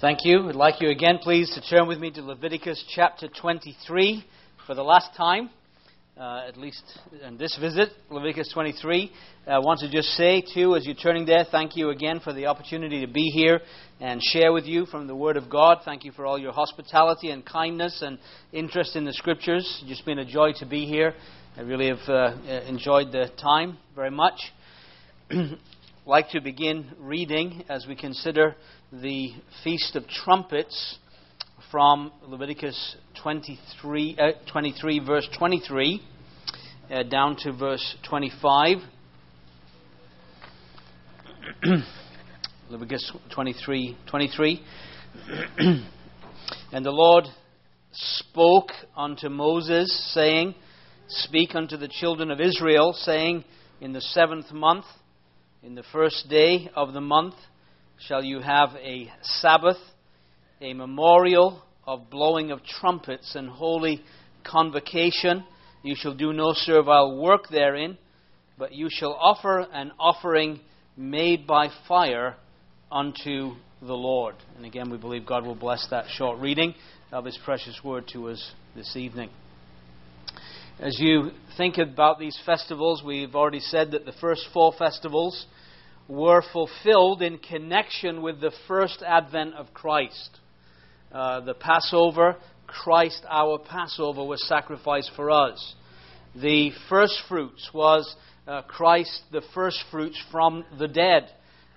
Thank you. I'd like you again, please, to turn with me to Leviticus chapter 23 for the last time, uh, at least in this visit, Leviticus 23. I want to just say, too, as you're turning there, thank you again for the opportunity to be here and share with you from the Word of God. Thank you for all your hospitality and kindness and interest in the Scriptures. It's just been a joy to be here. I really have uh, enjoyed the time very much. like to begin reading as we consider the Feast of Trumpets from Leviticus 23, uh, 23 verse 23, uh, down to verse 25. Leviticus 23, 23. and the Lord spoke unto Moses, saying, Speak unto the children of Israel, saying, In the seventh month, in the first day of the month, shall you have a Sabbath, a memorial of blowing of trumpets and holy convocation. You shall do no servile work therein, but you shall offer an offering made by fire unto the Lord. And again, we believe God will bless that short reading of His precious word to us this evening. As you think about these festivals, we've already said that the first four festivals were fulfilled in connection with the first advent of Christ. Uh, the Passover, Christ, our Passover, was sacrificed for us. The first fruits was uh, Christ, the first fruits from the dead.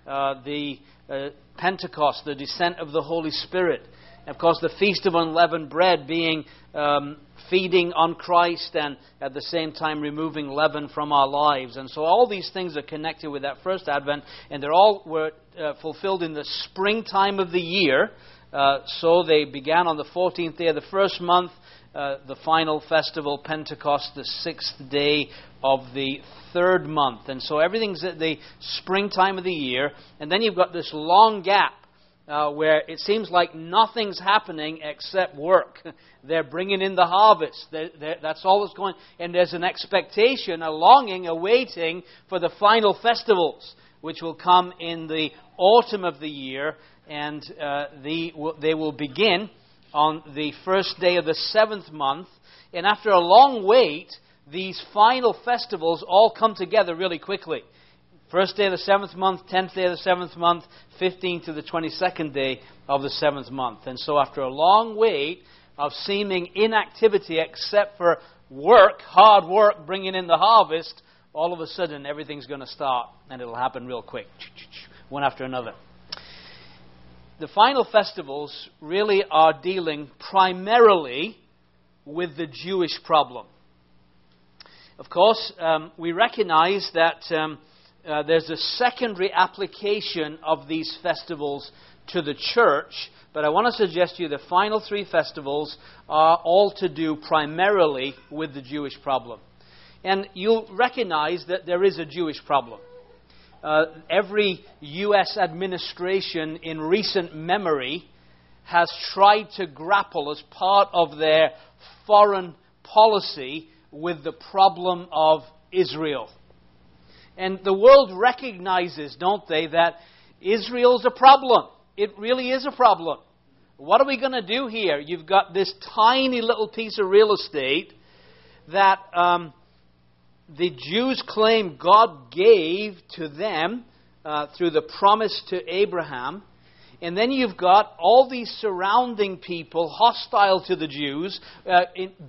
Uh, the uh, Pentecost, the descent of the Holy Spirit. Of course, the Feast of Unleavened Bread being um, feeding on Christ and at the same time removing leaven from our lives. And so all these things are connected with that first Advent, and they're all were uh, fulfilled in the springtime of the year. Uh, so they began on the 14th day of the first month, uh, the final festival, Pentecost, the sixth day of the third month. And so everything's at the springtime of the year, and then you've got this long gap uh, where it seems like nothing's happening except work. They're bringing in the harvest. They're, they're, that's all that's going. And there's an expectation, a longing, a waiting for the final festivals, which will come in the autumn of the year, and uh, the, they will begin on the first day of the seventh month. And after a long wait, these final festivals all come together really quickly. First day of the seventh month, tenth day of the seventh month, fifteenth to the twenty-second day of the seventh month. And so, after a long wait of seeming inactivity, except for work, hard work, bringing in the harvest, all of a sudden everything's going to start, and it'll happen real quick, one after another. The final festivals really are dealing primarily with the Jewish problem. Of course, um, we recognize that. Um, uh, there's a secondary application of these festivals to the church, but I want to suggest to you the final three festivals are all to do primarily with the Jewish problem. And you'll recognize that there is a Jewish problem. Uh, every U.S. administration in recent memory has tried to grapple as part of their foreign policy with the problem of Israel. And the world recognizes, don't they, that Israel's a problem. It really is a problem. What are we going to do here? You've got this tiny little piece of real estate that um, the Jews claim God gave to them uh, through the promise to Abraham. And then you've got all these surrounding people hostile to the Jews, uh,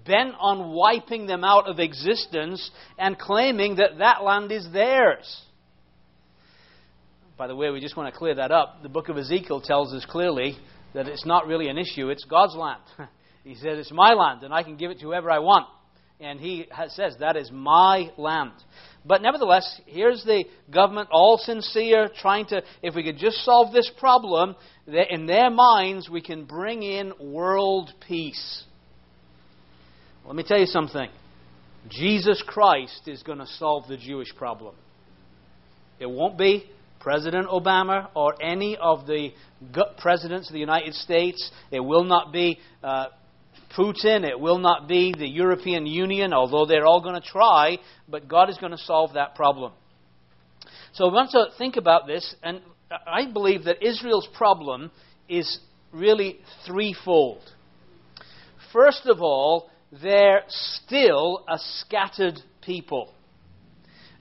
bent on wiping them out of existence and claiming that that land is theirs. By the way, we just want to clear that up. The book of Ezekiel tells us clearly that it's not really an issue, it's God's land. he said, It's my land, and I can give it to whoever I want. And he says, That is my land. But nevertheless, here's the government, all sincere, trying to, if we could just solve this problem, in their minds, we can bring in world peace. Let me tell you something. Jesus Christ is going to solve the Jewish problem. It won't be President Obama or any of the presidents of the United States. It will not be uh, Putin. It will not be the European Union, although they're all going to try, but God is going to solve that problem. So I want to think about this, and I believe that Israel's problem is really threefold. First of all, they're still a scattered people.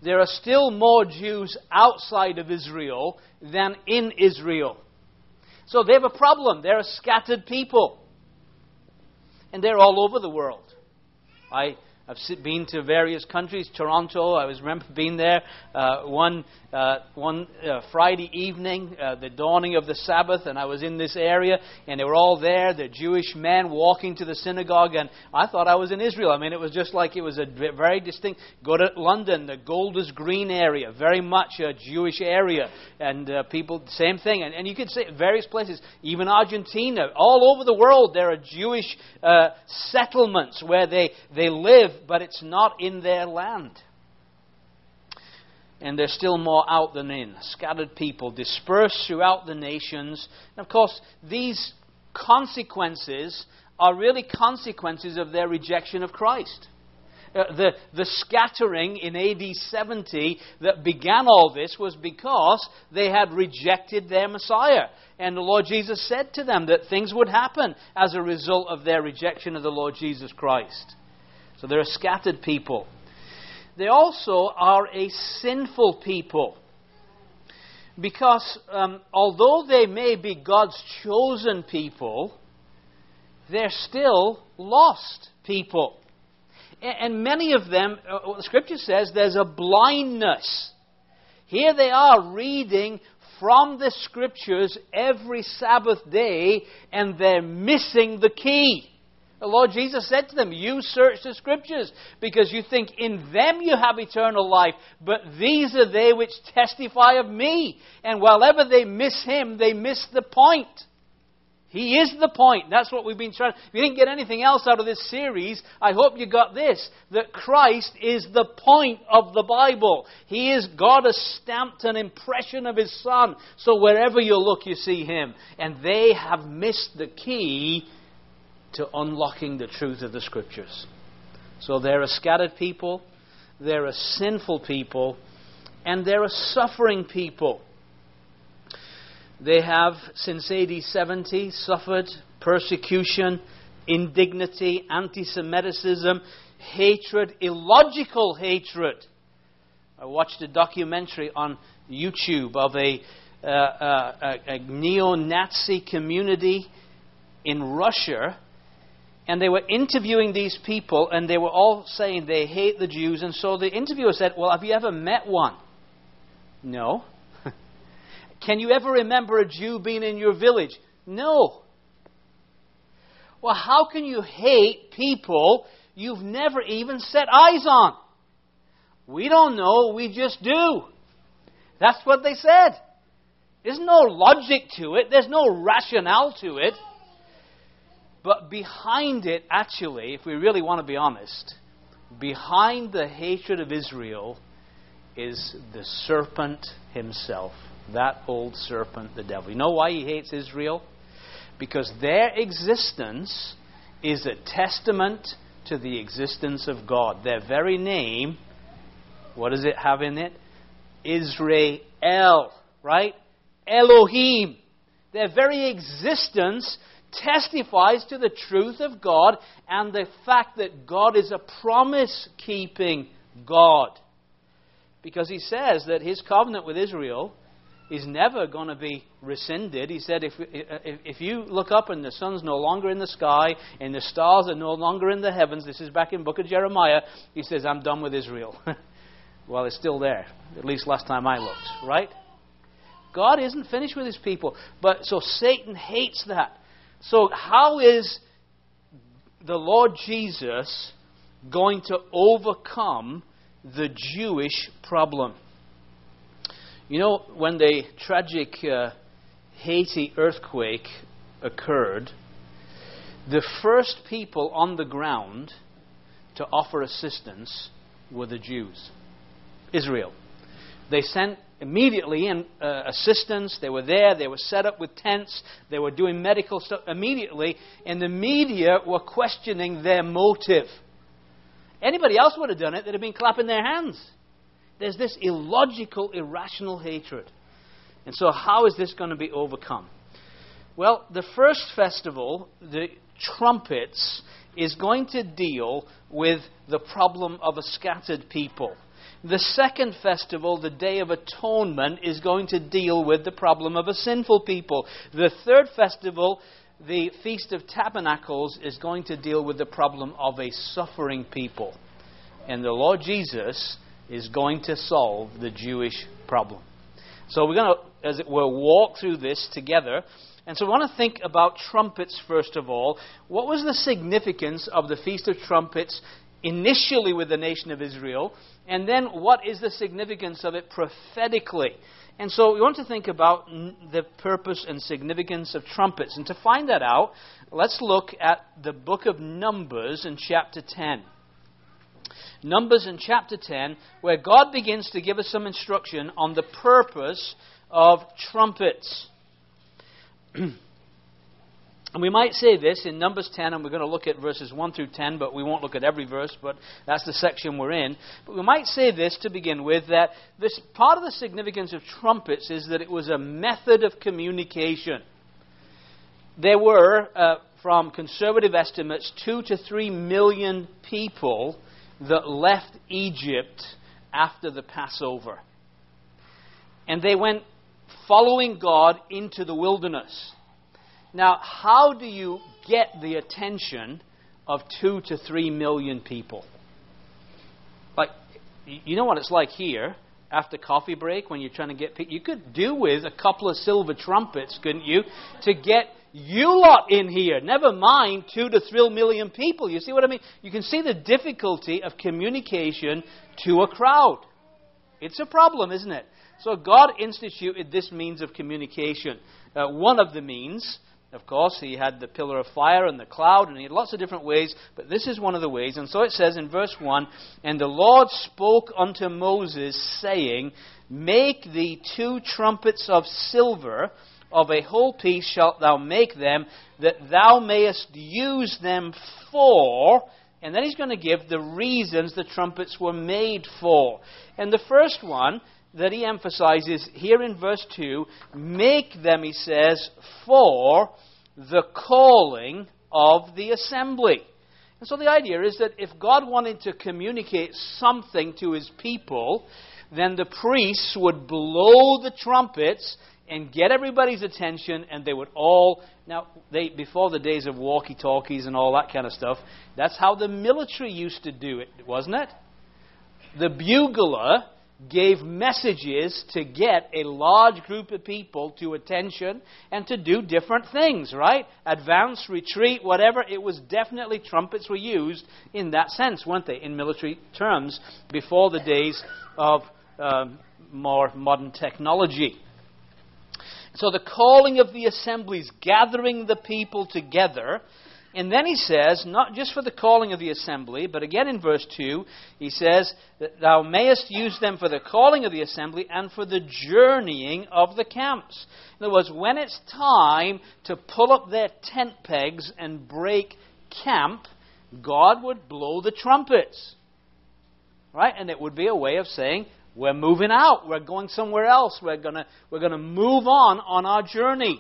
There are still more Jews outside of Israel than in Israel. So they have a problem. They're a scattered people. And they're all over the world. I I've been to various countries. Toronto, I was remember being there uh, one uh, one uh, Friday evening, uh, the dawning of the Sabbath, and I was in this area, and they were all there. The Jewish men walking to the synagogue, and I thought I was in Israel. I mean, it was just like it was a very distinct. Go to London, the Golders Green area, very much a Jewish area, and uh, people same thing. And, and you could say various places, even Argentina, all over the world, there are Jewish uh, settlements where they they live but it's not in their land. And there's still more out than in. Scattered people dispersed throughout the nations. And of course, these consequences are really consequences of their rejection of Christ. Uh, the, the scattering in AD 70 that began all this was because they had rejected their Messiah. And the Lord Jesus said to them that things would happen as a result of their rejection of the Lord Jesus Christ. So there are scattered people. They also are a sinful people. Because um, although they may be God's chosen people, they're still lost people. And many of them, uh, the scripture says, there's a blindness. Here they are reading from the scriptures every Sabbath day, and they're missing the key. The Lord Jesus said to them, You search the Scriptures because you think in them you have eternal life, but these are they which testify of me. And wherever they miss Him, they miss the point. He is the point. That's what we've been trying. If you didn't get anything else out of this series, I hope you got this that Christ is the point of the Bible. He is, God has stamped an impression of His Son. So wherever you look, you see Him. And they have missed the key to unlocking the truth of the Scriptures. So they're a scattered people, they're a sinful people, and they're a suffering people. They have, since AD 70, suffered persecution, indignity, anti Semitism, hatred, illogical hatred. I watched a documentary on YouTube of a, uh, uh, a neo Nazi community in Russia and they were interviewing these people, and they were all saying they hate the Jews. And so the interviewer said, Well, have you ever met one? No. Can you ever remember a Jew being in your village? No. Well, how can you hate people you've never even set eyes on? We don't know, we just do. That's what they said. There's no logic to it, there's no rationale to it. But behind it, actually, if we really want to be honest, behind the hatred of Israel is the serpent himself. That old serpent, the devil. You know why he hates Israel? Because their existence is a testament to the existence of God. Their very name, what does it have in it? Israel, right? Elohim. Their very existence testifies to the truth of God and the fact that God is a promise keeping God. Because he says that his covenant with Israel is never going to be rescinded. He said, if, if, if, you look up and the sun's no longer in the sky and the stars are no longer in the heavens, this is back in book of Jeremiah, he says, I'm done with Israel. well, it's still there, at least last time I looked, right? God isn't finished with his people. But so Satan hates that. So, how is the Lord Jesus going to overcome the Jewish problem? You know, when the tragic uh, Haiti earthquake occurred, the first people on the ground to offer assistance were the Jews, Israel. They sent immediately in uh, assistance. They were there. They were set up with tents. They were doing medical stuff immediately. And the media were questioning their motive. Anybody else would have done it, they'd have been clapping their hands. There's this illogical, irrational hatred. And so, how is this going to be overcome? Well, the first festival, the trumpets, is going to deal with the problem of a scattered people. The second festival, the Day of Atonement, is going to deal with the problem of a sinful people. The third festival, the Feast of Tabernacles, is going to deal with the problem of a suffering people. And the Lord Jesus is going to solve the Jewish problem. So we're going to, as it were, walk through this together. And so we want to think about trumpets first of all. What was the significance of the Feast of Trumpets initially with the nation of Israel? And then what is the significance of it prophetically? And so we want to think about the purpose and significance of trumpets. And to find that out, let's look at the book of Numbers in chapter 10. Numbers in chapter 10, where God begins to give us some instruction on the purpose of trumpets. and we might say this in Numbers 10, and we're going to look at verses 1 through 10, but we won't look at every verse, but that's the section we're in. But we might say this to begin with that this part of the significance of trumpets is that it was a method of communication. There were, uh, from conservative estimates, two to three million people that left Egypt after the Passover. And they went following God into the wilderness. Now, how do you get the attention of two to three million people? Like, you know what it's like here after coffee break when you're trying to get people. You could do with a couple of silver trumpets, couldn't you, to get you lot in here. Never mind two to three million people. You see what I mean? You can see the difficulty of communication to a crowd. It's a problem, isn't it? So God instituted this means of communication. Uh, one of the means, of course, he had the pillar of fire and the cloud, and he had lots of different ways, but this is one of the ways. And so it says in verse 1 And the Lord spoke unto Moses, saying, Make thee two trumpets of silver of a whole piece shalt thou make them, that thou mayest use them for. And then he's going to give the reasons the trumpets were made for. And the first one that he emphasizes here in verse 2 make them, he says, for the calling of the assembly. And so the idea is that if God wanted to communicate something to his people, then the priests would blow the trumpets and get everybody's attention, and they would all. Now, they, before the days of walkie talkies and all that kind of stuff, that's how the military used to do it, wasn't it? The bugler gave messages to get a large group of people to attention and to do different things, right? Advance, retreat, whatever. It was definitely trumpets were used in that sense, weren't they, in military terms, before the days of um, more modern technology. So the calling of the assemblies, gathering the people together. And then he says, not just for the calling of the assembly, but again in verse 2, he says that thou mayest use them for the calling of the assembly and for the journeying of the camps. In other words, when it's time to pull up their tent pegs and break camp, God would blow the trumpets. Right? And it would be a way of saying, we're moving out. We're going somewhere else. We're going we're going to move on on our journey.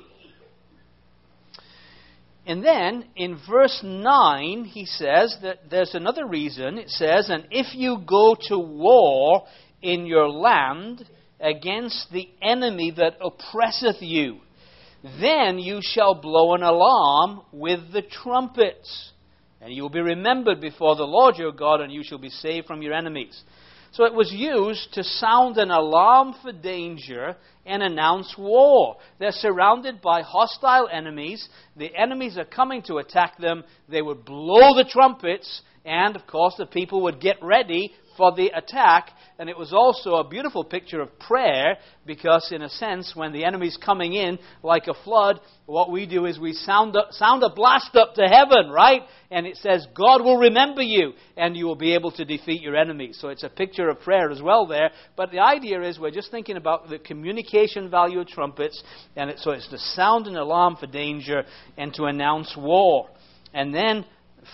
And then in verse 9, he says that there's another reason. It says, And if you go to war in your land against the enemy that oppresseth you, then you shall blow an alarm with the trumpets. And you will be remembered before the Lord your God, and you shall be saved from your enemies. So it was used to sound an alarm for danger and announce war. They're surrounded by hostile enemies. The enemies are coming to attack them. They would blow the trumpets, and of course, the people would get ready for the attack. And it was also a beautiful picture of prayer because, in a sense, when the enemy's coming in like a flood, what we do is we sound a, sound a blast up to heaven, right? And it says, God will remember you and you will be able to defeat your enemies. So it's a picture of prayer as well there. But the idea is we're just thinking about the communication value of trumpets. And it, so it's to sound an alarm for danger and to announce war. And then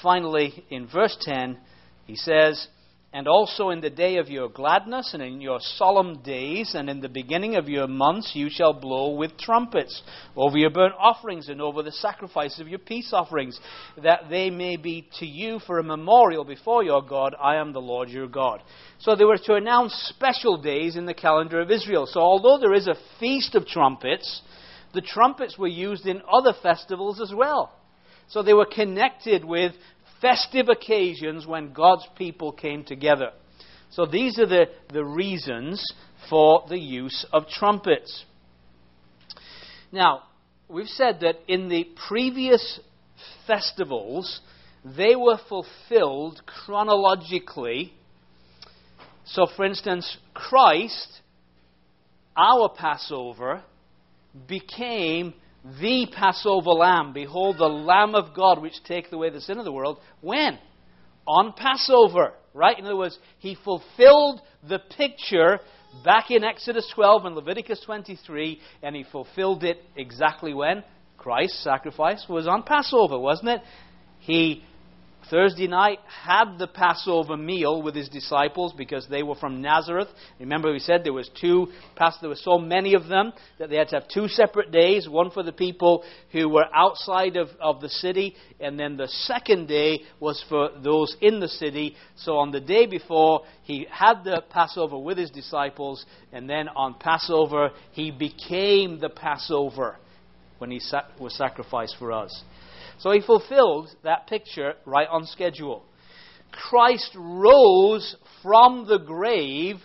finally, in verse 10, he says, and also in the day of your gladness, and in your solemn days, and in the beginning of your months, you shall blow with trumpets over your burnt offerings and over the sacrifice of your peace offerings, that they may be to you for a memorial before your God. I am the Lord your God. So they were to announce special days in the calendar of Israel. So although there is a feast of trumpets, the trumpets were used in other festivals as well. So they were connected with festive occasions when God's people came together. So these are the, the reasons for the use of trumpets. Now, we've said that in the previous festivals, they were fulfilled chronologically. So, for instance, Christ, our Passover, became the Passover lamb. Behold, the Lamb of God, which taketh away the sin of the world. When? On Passover, right? In other words, he fulfilled the picture back in Exodus 12 and Leviticus 23, and he fulfilled it exactly when? Christ's sacrifice was on Passover, wasn't it? He Thursday night had the Passover meal with his disciples because they were from Nazareth. Remember, we said there was two. There were so many of them that they had to have two separate days. One for the people who were outside of, of the city, and then the second day was for those in the city. So on the day before, he had the Passover with his disciples, and then on Passover, he became the Passover when he was sacrificed for us. So he fulfilled that picture right on schedule. Christ rose from the grave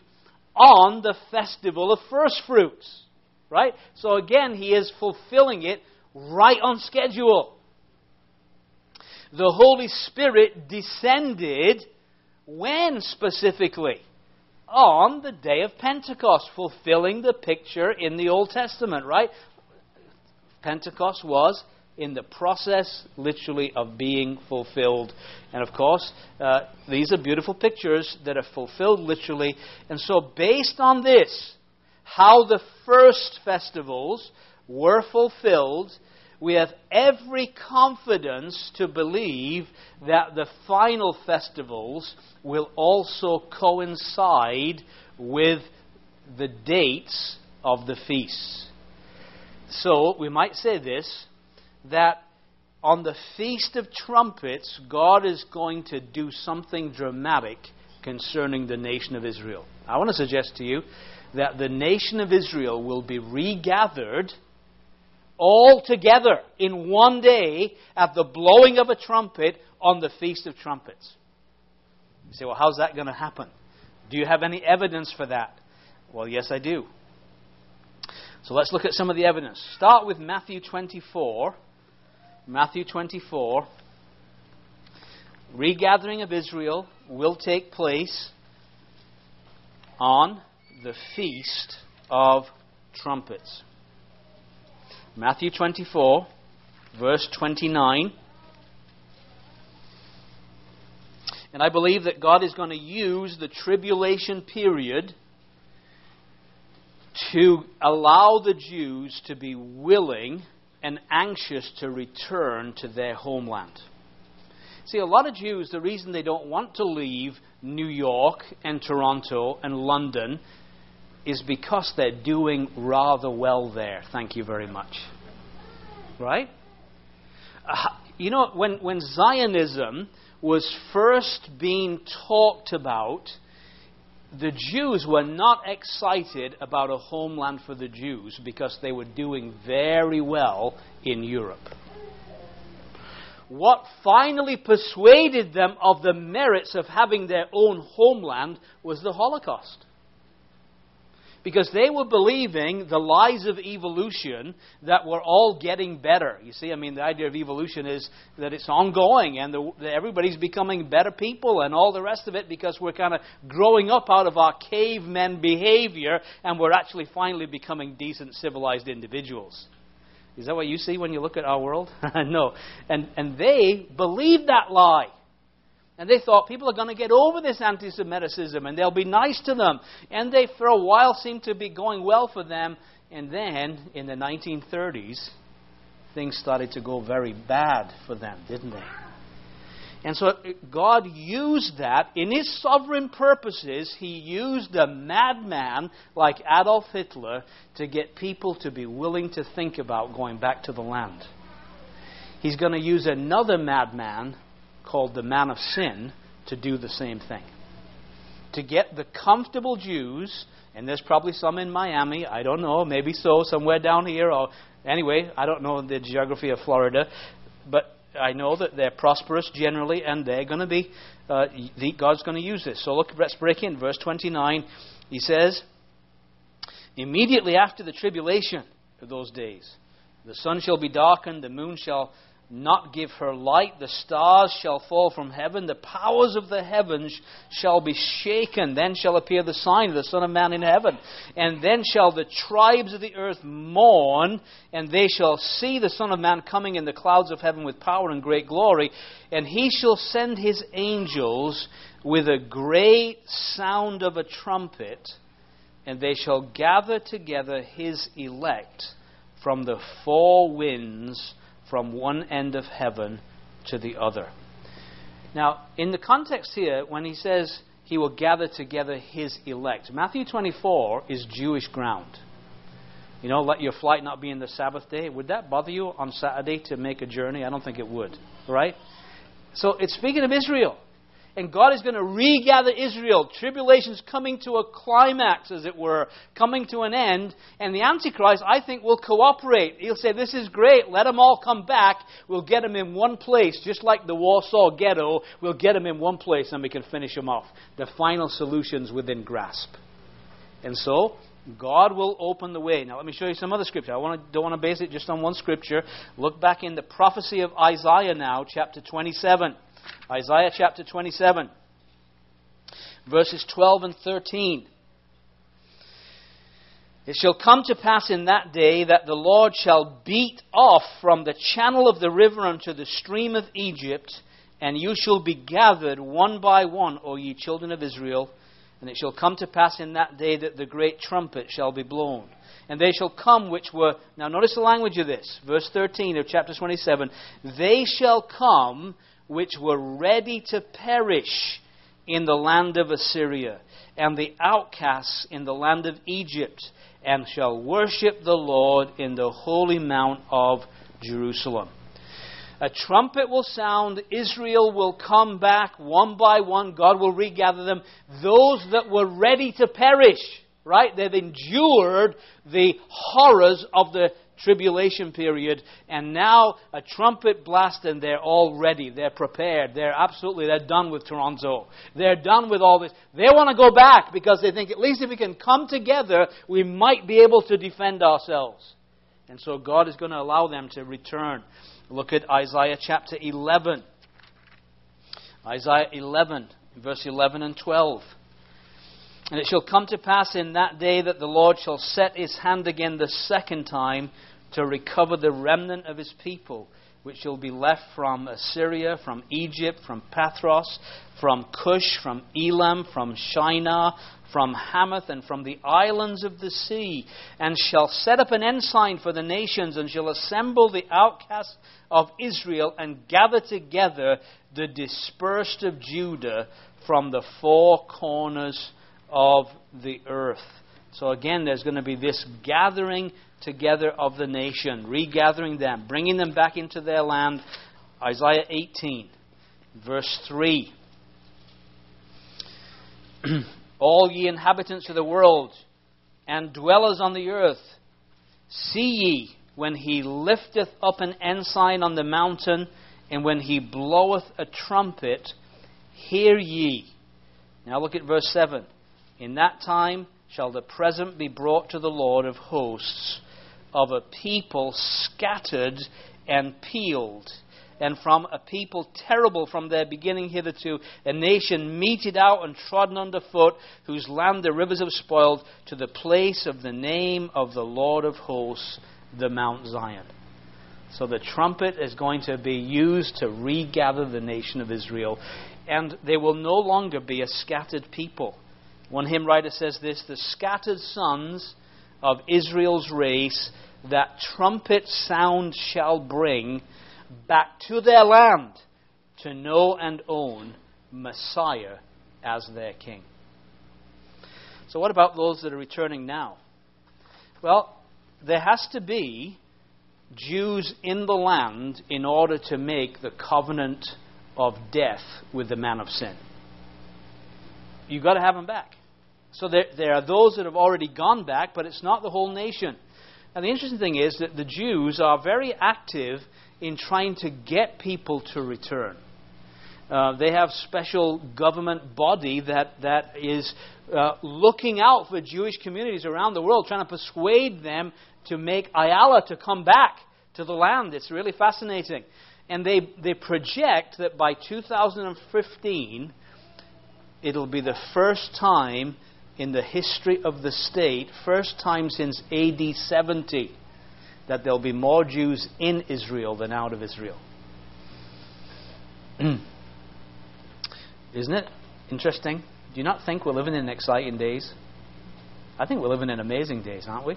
on the festival of first fruits. Right? So again, he is fulfilling it right on schedule. The Holy Spirit descended when specifically? On the day of Pentecost, fulfilling the picture in the Old Testament, right? Pentecost was in the process, literally, of being fulfilled. And of course, uh, these are beautiful pictures that are fulfilled literally. And so, based on this, how the first festivals were fulfilled, we have every confidence to believe that the final festivals will also coincide with the dates of the feasts. So, we might say this that on the Feast of Trumpets, God is going to do something dramatic concerning the nation of Israel. I want to suggest to you that the nation of Israel will be regathered all together in one day at the blowing of a trumpet on the Feast of Trumpets. You say, well, how's that going to happen? Do you have any evidence for that? Well, yes, I do. So let's look at some of the evidence. Start with Matthew 24 Matthew 24, regathering of Israel will take place on the Feast of Trumpets. Matthew 24, verse 29. And I believe that God is going to use the tribulation period to allow the Jews to be willing and anxious to return to their homeland. See, a lot of Jews, the reason they don't want to leave New York and Toronto and London is because they're doing rather well there. Thank you very much. Right? Uh, you know, when, when Zionism was first being talked about, the Jews were not excited about a homeland for the Jews because they were doing very well in Europe. What finally persuaded them of the merits of having their own homeland was the Holocaust because they were believing the lies of evolution that we're all getting better. You see, I mean, the idea of evolution is that it's ongoing and the, everybody's becoming better people and all the rest of it because we're kind of growing up out of our cavemen behavior and we're actually finally becoming decent, civilized individuals. Is that what you see when you look at our world? no. And, and they believed that lie. And they thought people are going to get over this anti Semitism and they'll be nice to them. And they, for a while, seemed to be going well for them. And then, in the 1930s, things started to go very bad for them, didn't they? And so God used that in his sovereign purposes. He used a madman like Adolf Hitler to get people to be willing to think about going back to the land. He's going to use another madman called the man of sin to do the same thing. To get the comfortable Jews, and there's probably some in Miami, I don't know, maybe so, somewhere down here, or anyway, I don't know the geography of Florida, but I know that they're prosperous generally, and they're going to be, uh, God's going to use this. So look, let's break in. Verse 29, he says, Immediately after the tribulation of those days, the sun shall be darkened, the moon shall not give her light. The stars shall fall from heaven. The powers of the heavens shall be shaken. Then shall appear the sign of the Son of Man in heaven. And then shall the tribes of the earth mourn, and they shall see the Son of Man coming in the clouds of heaven with power and great glory. And he shall send his angels with a great sound of a trumpet, and they shall gather together his elect from the four winds from one end of heaven to the other. Now, in the context here, when he says he will gather together his elect, Matthew 24 is Jewish ground. You know, let your flight not be in the Sabbath day. Would that bother you on Saturday to make a journey? I don't think it would. Right? So it's speaking of Israel and God is going to regather Israel. Tribulation's coming to a climax, as it were, coming to an end. And the Antichrist, I think, will cooperate. He'll say, This is great. Let them all come back. We'll get them in one place, just like the Warsaw Ghetto. We'll get them in one place and we can finish them off. The final solution's within grasp. And so, God will open the way. Now, let me show you some other scripture. I want to, don't want to base it just on one scripture. Look back in the prophecy of Isaiah now, chapter 27. Isaiah chapter 27, verses 12 and 13. It shall come to pass in that day that the Lord shall beat off from the channel of the river unto the stream of Egypt, and you shall be gathered one by one, O ye children of Israel. And it shall come to pass in that day that the great trumpet shall be blown. And they shall come which were. Now, notice the language of this. Verse 13 of chapter 27. They shall come which were ready to perish in the land of Assyria, and the outcasts in the land of Egypt, and shall worship the Lord in the holy mount of Jerusalem. A trumpet will sound, Israel will come back one by one, God will regather them. Those that were ready to perish, right? They've endured the horrors of the tribulation period, and now a trumpet blast, and they're all ready. They're prepared. They're absolutely, they're done with Toronto. They're done with all this. They want to go back because they think at least if we can come together, we might be able to defend ourselves. And so God is going to allow them to return. Look at Isaiah chapter 11. Isaiah 11, verse 11 and 12. And it shall come to pass in that day that the Lord shall set his hand again the second time to recover the remnant of his people, which shall be left from Assyria, from Egypt, from Pathros, from Cush, from Elam, from Shinar, from Hamath, and from the islands of the sea, and shall set up an ensign for the nations, and shall assemble the outcasts of Israel, and gather together the dispersed of Judah from the four corners of the earth. So again, there's going to be this gathering together of the nation, regathering them, bringing them back into their land. Isaiah 18, verse 3. All ye inhabitants of the world and dwellers on the earth, see ye when he lifteth up an ensign on the mountain, and when he bloweth a trumpet, hear ye. Now look at verse 7. In that time shall the present be brought to the Lord of hosts of a people scattered and peeled, and from a people terrible from their beginning hitherto, a nation meted out and trodden under foot, whose land the rivers have spoiled, to the place of the name of the Lord of hosts, the Mount Zion. So the trumpet is going to be used to regather the nation of Israel, and they will no longer be a scattered people. One hymn writer says this The scattered sons of Israel's race that trumpet sound shall bring back to their land, to know and own Messiah as their king. So, what about those that are returning now? Well, there has to be Jews in the land in order to make the covenant of death with the man of sin. You've got to have them back. So there, there are those that have already gone back, but it's not the whole nation. And the interesting thing is that the Jews are very active in trying to get people to return. Uh, they have special government body that, that is uh, looking out for Jewish communities around the world, trying to persuade them to make aliyah to come back to the land. It's really fascinating. And they, they project that by 2015, it'll be the first time in the history of the state, first time since AD 70, that there'll be more Jews in Israel than out of Israel. Hmm. Isn't it interesting? Do you not think we're living in exciting days? I think we're living in amazing days, aren't we?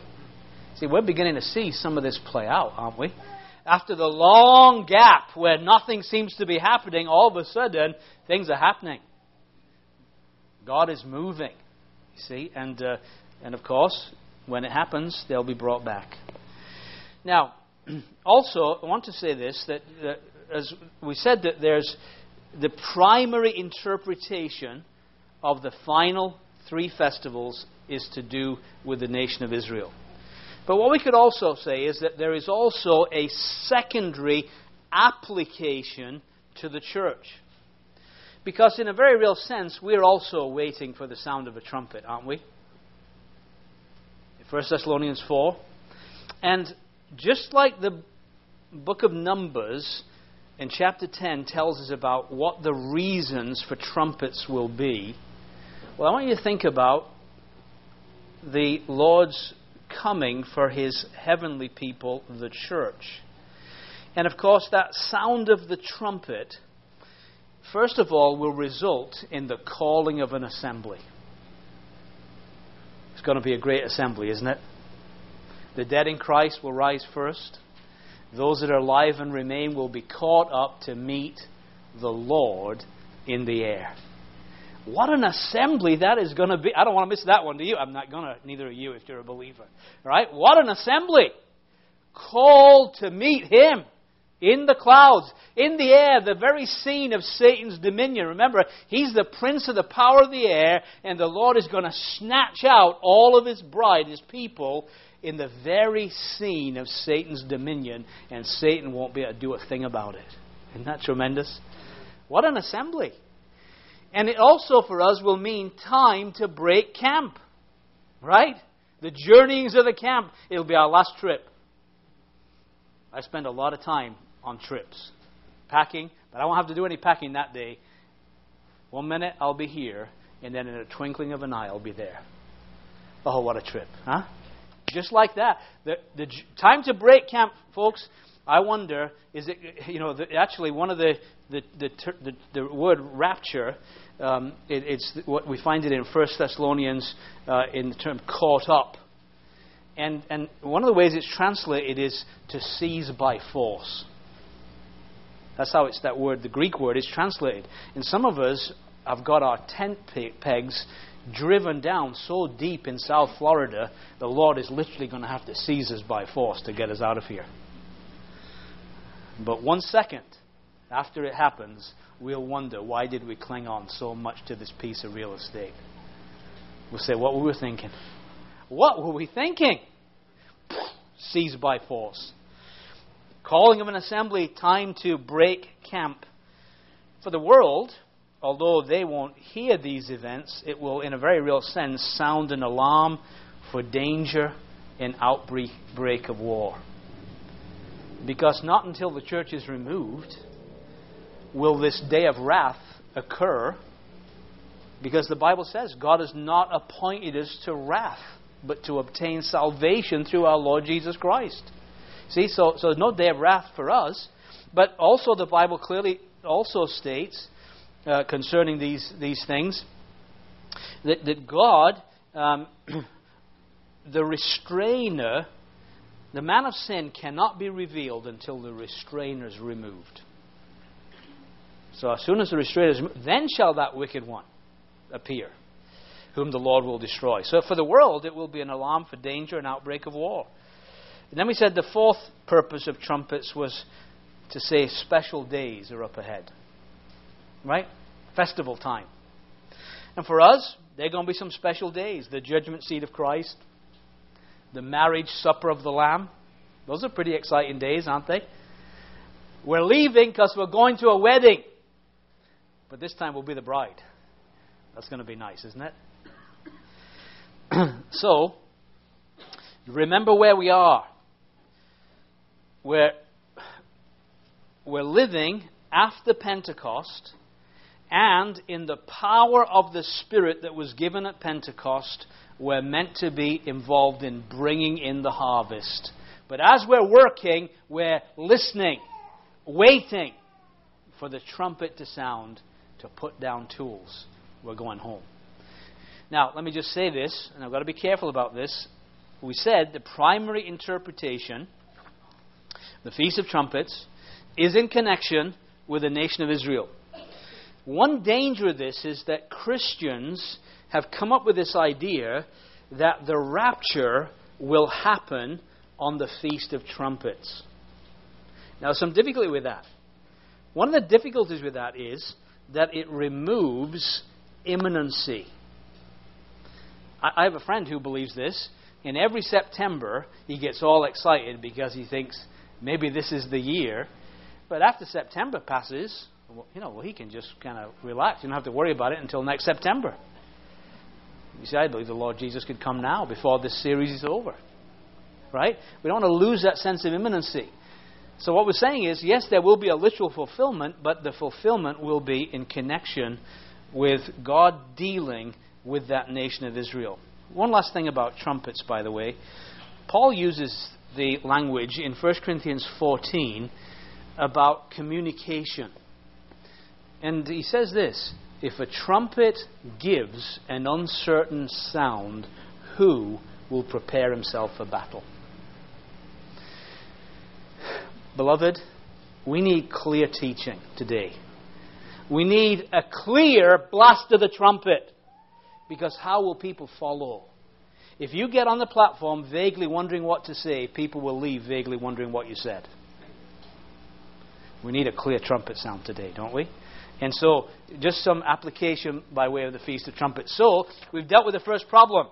See, we're beginning to see some of this play out, aren't we? After the long gap where nothing seems to be happening, all of a sudden things are happening. God is moving, you see, and uh, and of course, when it happens, they'll be brought back. Now, also, I want to say this that, that as we said that there's the primary interpretation of the final three festivals is to do with the nation of Israel. But what we could also say is that there is also a secondary application to the church. Because, in a very real sense, we're also waiting for the sound of a trumpet, aren't we? 1 Thessalonians 4. And just like the book of Numbers in chapter 10 tells us about what the reasons for trumpets will be, well, I want you to think about the Lord's coming for his heavenly people, the church. And of course, that sound of the trumpet, first of all, will result in the calling of an assembly. It's going to be a great assembly, isn't it? The dead in Christ will rise first. Those that are alive and remain will be caught up to meet the Lord in the air. What an assembly that is going to be. I don't want to miss that one, do you? I'm not going to, neither are you if you're a believer. Right? What an assembly. Called to meet Him in the clouds, in the air, the very scene of Satan's dominion. Remember, he's the prince of the power of the air, and the Lord is going to snatch out all of his bride, his people, in the very scene of Satan's dominion, and Satan won't be able to do a thing about it. Isn't that tremendous? What an assembly. And it also for us will mean time to break camp. Right? The journeyings of the camp. It'll be our last trip. I spend a lot of time on trips. Packing, but I won't have to do any packing that day. One minute I'll be here, and then in a twinkling of an eye I'll be there. Oh, what a trip, huh? Just like that. The, the time to break camp, folks, I wonder, is it, you know, the, actually one of the, the, the, the, the word rapture, um, it, it's what we find it in 1 Thessalonians uh, in the term caught up. And, and one of the ways it's translated is to seize by force. That's how it's that word, the Greek word, is translated. And some of us have got our tent pegs driven down so deep in South Florida, the Lord is literally going to have to seize us by force to get us out of here. But one second after it happens, we'll wonder why did we cling on so much to this piece of real estate? We'll say, what were we thinking? What were we thinking? Seized by force. Calling of an assembly, time to break camp. For the world, although they won't hear these events, it will, in a very real sense, sound an alarm for danger and outbreak of war. Because not until the church is removed will this day of wrath occur. Because the Bible says God has not appointed us to wrath, but to obtain salvation through our Lord Jesus Christ. See, so, so there's no day of wrath for us. But also, the Bible clearly also states uh, concerning these, these things that, that God, um, the restrainer, the man of sin cannot be revealed until the restrainer is removed. So as soon as the restrainer is removed, then shall that wicked one appear, whom the Lord will destroy. So for the world, it will be an alarm for danger and outbreak of war. And then we said the fourth purpose of trumpets was to say special days are up ahead. Right? Festival time. And for us, there are going to be some special days. The judgment seat of Christ, the marriage supper of the Lamb. Those are pretty exciting days, aren't they? We're leaving because we're going to a wedding. But this time we'll be the bride. That's going to be nice, isn't it? so, remember where we are. We're, we're living after Pentecost and in the power of the Spirit that was given at Pentecost, we're meant to be involved in bringing in the harvest. But as we're working, we're listening, waiting for the trumpet to sound to put down tools. We're going home. Now, let me just say this, and I've got to be careful about this. We said the primary interpretation, the Feast of Trumpets, is in connection with the nation of Israel. One danger of this is that Christians have come up with this idea that the rapture will happen on the Feast of Trumpets. Now, some difficulty with that. One of the difficulties with that is that it removes imminency. I, have a friend who believes this, and every September he gets all excited because he thinks maybe this is the year. But after September passes, well, you know, well, he can just kind of relax. You don't have to worry about it until next September. You see, I believe the Lord Jesus could come now before this series is over. Right? We don't want to lose that sense of imminency. So, what we're saying is yes, there will be a literal fulfillment, but the fulfillment will be in connection with God dealing with that nation of Israel. One last thing about trumpets, by the way. Paul uses the language in 1 Corinthians 14 about communication. And he says this If a trumpet gives an uncertain sound, who will prepare himself for battle? Beloved, we need clear teaching today. We need a clear blast of the trumpet. Because how will people follow? If you get on the platform vaguely wondering what to say, people will leave vaguely wondering what you said. We need a clear trumpet sound today, don't we? And so, just some application by way of the Feast of Trumpets. So, we've dealt with the first problem.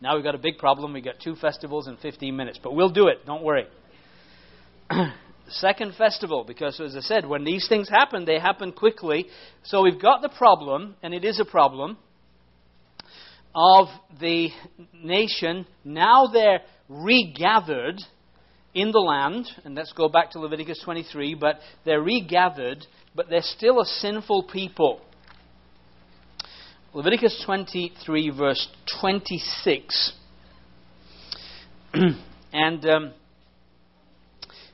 Now we've got a big problem. We've got two festivals in 15 minutes, but we'll do it. Don't worry. Second festival, because as I said, when these things happen, they happen quickly. So we've got the problem, and it is a problem, of the nation. Now they're regathered in the land, and let's go back to Leviticus 23, but they're regathered, but they're still a sinful people. Leviticus 23, verse 26. and um,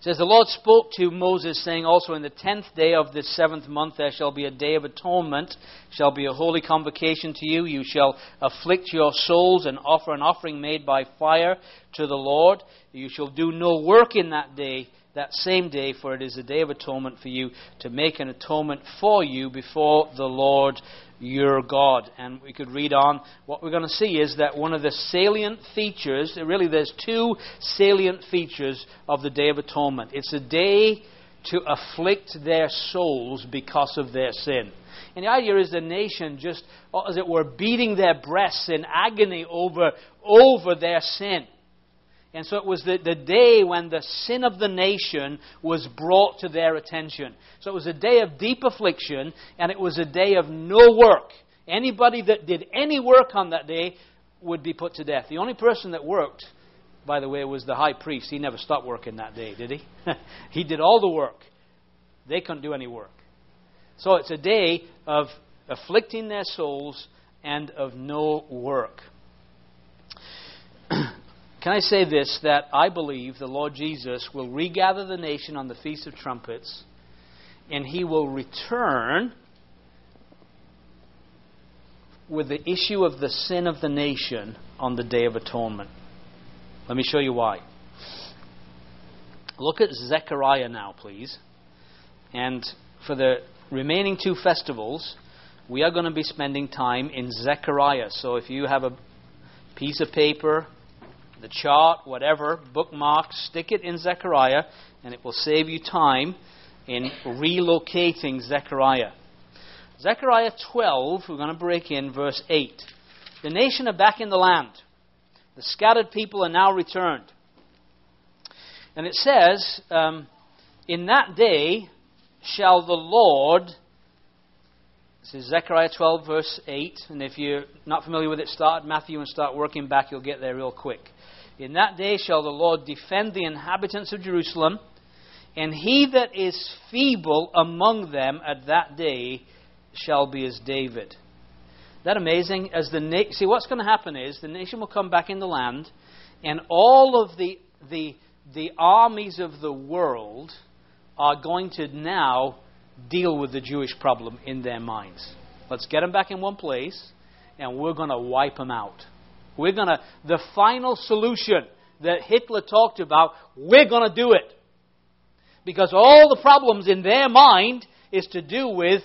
it says, The Lord spoke to Moses, saying, Also in the tenth day of this seventh month there shall be a day of atonement, shall be a holy convocation to you. You shall afflict your souls and offer an offering made by fire to the Lord. You shall do no work in that day, that same day, for it is a day of atonement for you, to make an atonement for you before the Lord your God. And we could read on. What we're going to see is that one of the salient features, really, there's two salient features of the Day of Atonement. It's a day to afflict their souls because of their sin. And the idea is the nation just, as it were, beating their breasts in agony over, over their sin. And so it was the, the day when the sin of the nation was brought to their attention. So it was a day of deep affliction, and it was a day of no work. Anybody that did any work on that day would be put to death. The only person that worked, by the way, was the high priest. He never stopped working that day, did he? he did all the work. They couldn't do any work. So it's a day of afflicting their souls and of no work. Can I say this that I believe the Lord Jesus will regather the nation on the Feast of Trumpets and he will return with the issue of the sin of the nation on the Day of Atonement. Let me show you why. Look at Zechariah now, please. And for the remaining two festivals, we are going to be spending time in Zechariah. So if you have a piece of paper, the chart, whatever, bookmark, stick it in Zechariah, and it will save you time in relocating Zechariah. Zechariah 12, we're going to break in verse 8. The nation are back in the land. The scattered people are now returned. And it says, um, In that day shall the Lord, this is Zechariah 12, verse 8, and if you're not familiar with it, start Matthew and start working back, you'll get there real quick. In that day shall the Lord defend the inhabitants of Jerusalem, and he that is feeble among them at that day shall be as David. That amazing? As the na- see, what's going to happen is the nation will come back in the land, and all of the the the armies of the world are going to now deal with the Jewish problem in their minds. Let's get them back in one place, and we're going to wipe them out. We're going to, the final solution that Hitler talked about, we're going to do it. Because all the problems in their mind is to do with,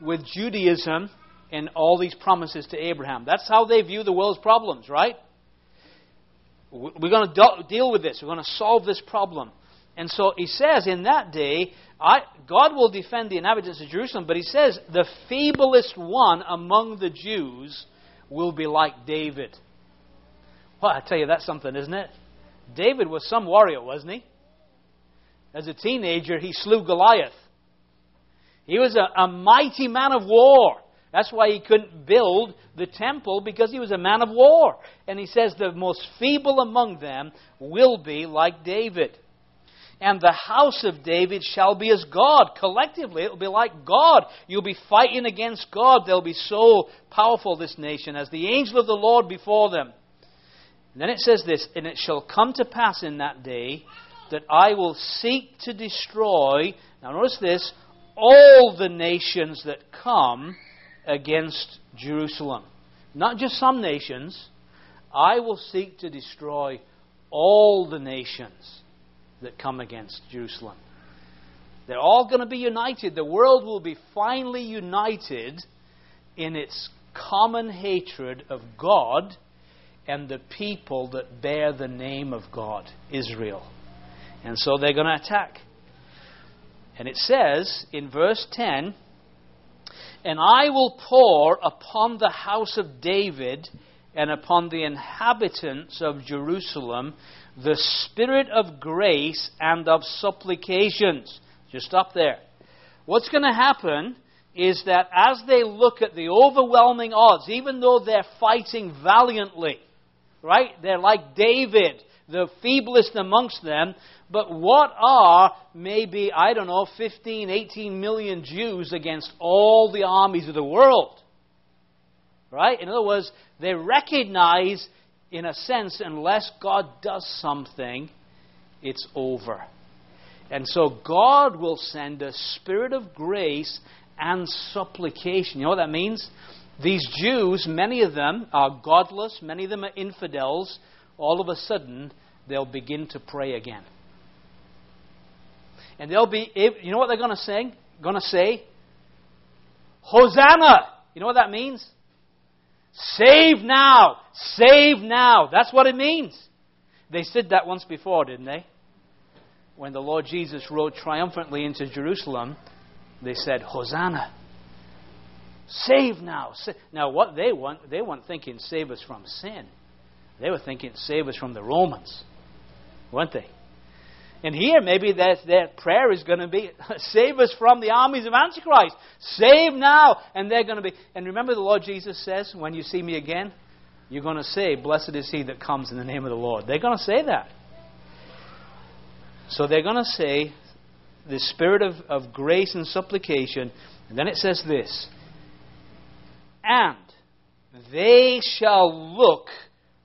with Judaism and all these promises to Abraham. That's how they view the world's problems, right? We're going to deal with this. We're going to solve this problem. And so he says, in that day, I, God will defend the inhabitants of Jerusalem, but he says, the feeblest one among the Jews will be like David. Well, I tell you, that's something, isn't it? David was some warrior, wasn't he? As a teenager, he slew Goliath. He was a, a mighty man of war. That's why he couldn't build the temple because he was a man of war. And he says the most feeble among them will be like David. And the house of David shall be as God. Collectively, it will be like God. You'll be fighting against God. They'll be so powerful, this nation, as the angel of the Lord before them. And then it says this And it shall come to pass in that day that I will seek to destroy, now notice this, all the nations that come against Jerusalem. Not just some nations. I will seek to destroy all the nations that come against Jerusalem. They're all going to be united. The world will be finally united in its common hatred of God and the people that bear the name of God, Israel. And so they're going to attack. And it says in verse 10 and I will pour upon the house of David and upon the inhabitants of Jerusalem the spirit of grace and of supplications. Just stop there. What's going to happen is that as they look at the overwhelming odds, even though they're fighting valiantly, right? They're like David, the feeblest amongst them, but what are maybe, I don't know, 15, 18 million Jews against all the armies of the world? Right? In other words, they recognize, in a sense, unless God does something, it's over. And so God will send a spirit of grace and supplication. You know what that means? These Jews, many of them are godless, many of them are infidels. All of a sudden, they'll begin to pray again. And they'll be, you know what they're going to sing? Going to say? Hosanna! You know what that means? Save now! Save now! That's what it means. They said that once before, didn't they? When the Lord Jesus rode triumphantly into Jerusalem, they said, Hosanna! Save now! Now, what they want, they weren't thinking save us from sin. They were thinking save us from the Romans, weren't they? And here, maybe that, that prayer is going to be save us from the armies of Antichrist. Save now. And they're going to be. And remember, the Lord Jesus says, when you see me again, you're going to say, Blessed is he that comes in the name of the Lord. They're going to say that. So they're going to say, the spirit of, of grace and supplication. And then it says this And they shall look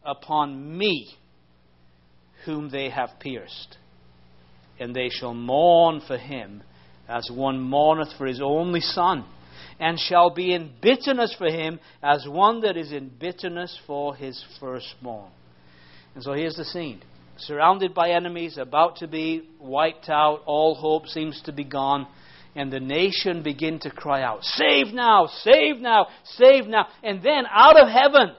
upon me, whom they have pierced and they shall mourn for him as one mourneth for his only son, and shall be in bitterness for him as one that is in bitterness for his firstborn. And so here's the scene surrounded by enemies, about to be wiped out, all hope seems to be gone. And the nation begin to cry out, Save now, save now, save now. And then out of heaven,